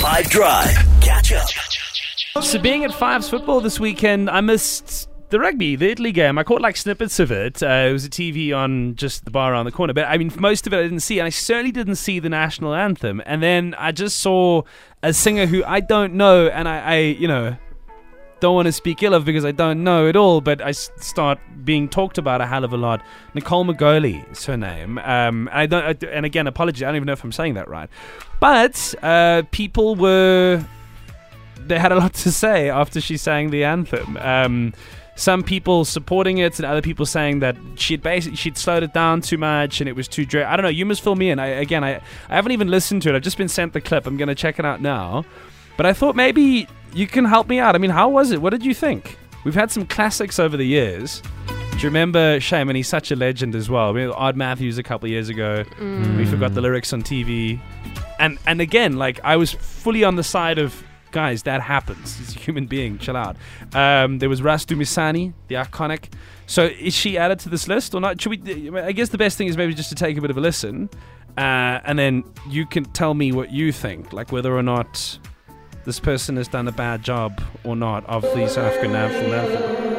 Five Drive. Catch up. So being at Fives football this weekend, I missed the rugby, the Italy game. I caught like snippets of it. Uh, it was a TV on just the bar around the corner, but I mean, most of it I didn't see, and I certainly didn't see the national anthem. And then I just saw a singer who I don't know, and I, I you know, don't want to speak ill of because I don't know it all, but I start being talked about a hell of a lot. Nicole Magoli is her name. Um, I don't, and again, apologies, I don't even know if I'm saying that right. But uh, people were they had a lot to say after she sang the anthem. Um, some people supporting it, and other people saying that she'd basically she'd slowed it down too much and it was too dry. I don't know. You must fill me in. I, again, I I haven't even listened to it. I've just been sent the clip. I'm gonna check it out now. But I thought maybe you can help me out. I mean, how was it? What did you think? We've had some classics over the years. Do you remember Shame? And he's such a legend as well. We had Ard Matthews a couple of years ago. We forgot the lyrics on TV. And and again, like I was fully on the side of guys, that happens. He's a human being. Chill out. Um, there was Rastu Misani, the iconic. So is she added to this list or not? Should we? I guess the best thing is maybe just to take a bit of a listen, uh, and then you can tell me what you think, like whether or not this person has done a bad job or not of these national anthem.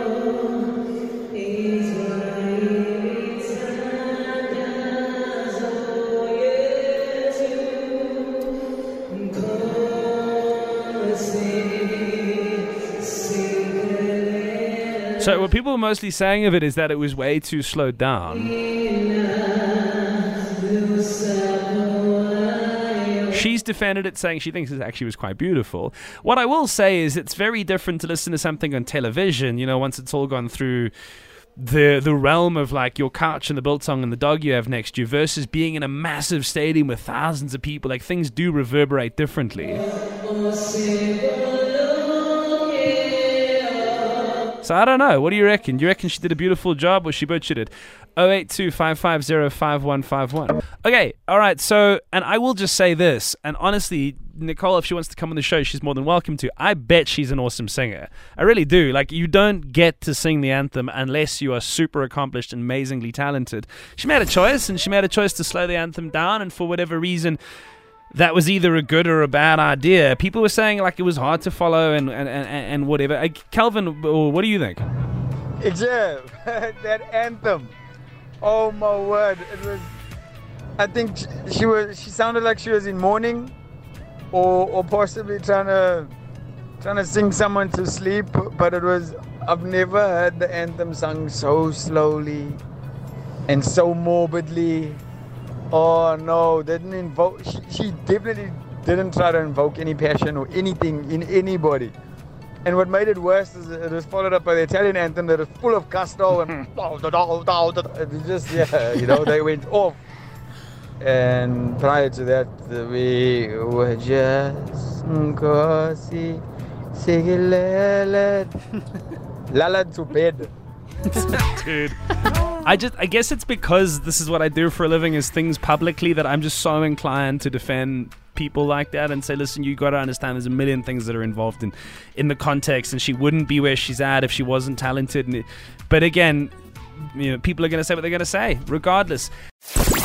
So what people were mostly saying of it is that it was way too slowed down. She's defended it, saying she thinks it actually was quite beautiful. What I will say is it's very different to listen to something on television. You know, once it's all gone through the the realm of like your couch and the Biltong and the dog you have next to you versus being in a massive stadium with thousands of people. Like things do reverberate differently. So I don't know. What do you reckon? Do you reckon she did a beautiful job or she butchered it? 082 Okay, all right. So, and I will just say this, and honestly, Nicole, if she wants to come on the show, she's more than welcome to. I bet she's an awesome singer. I really do. Like, you don't get to sing the anthem unless you are super accomplished and amazingly talented. She made a choice, and she made a choice to slow the anthem down, and for whatever reason, that was either a good or a bad idea. People were saying like it was hard to follow and and, and, and whatever. Uh, Calvin, what do you think? Yeah, that anthem. Oh my word! It was. I think she was. She sounded like she was in mourning, or or possibly trying to trying to sing someone to sleep. But it was. I've never heard the anthem sung so slowly, and so morbidly. Oh no! Didn't invoke. She, she definitely didn't try to invoke any passion or anything in anybody. And what made it worse is it was followed up by the Italian anthem that is full of gusto and it just yeah, you know, they went off. And prior to that, we were just Nkosi Sikelele lala to bed. Dude. I just I guess it's because this is what I do for a living is things publicly that I'm just so inclined to defend people like that and say, listen, you gotta understand there's a million things that are involved in in the context and she wouldn't be where she's at if she wasn't talented and it, but again, you know, people are gonna say what they're gonna say, regardless.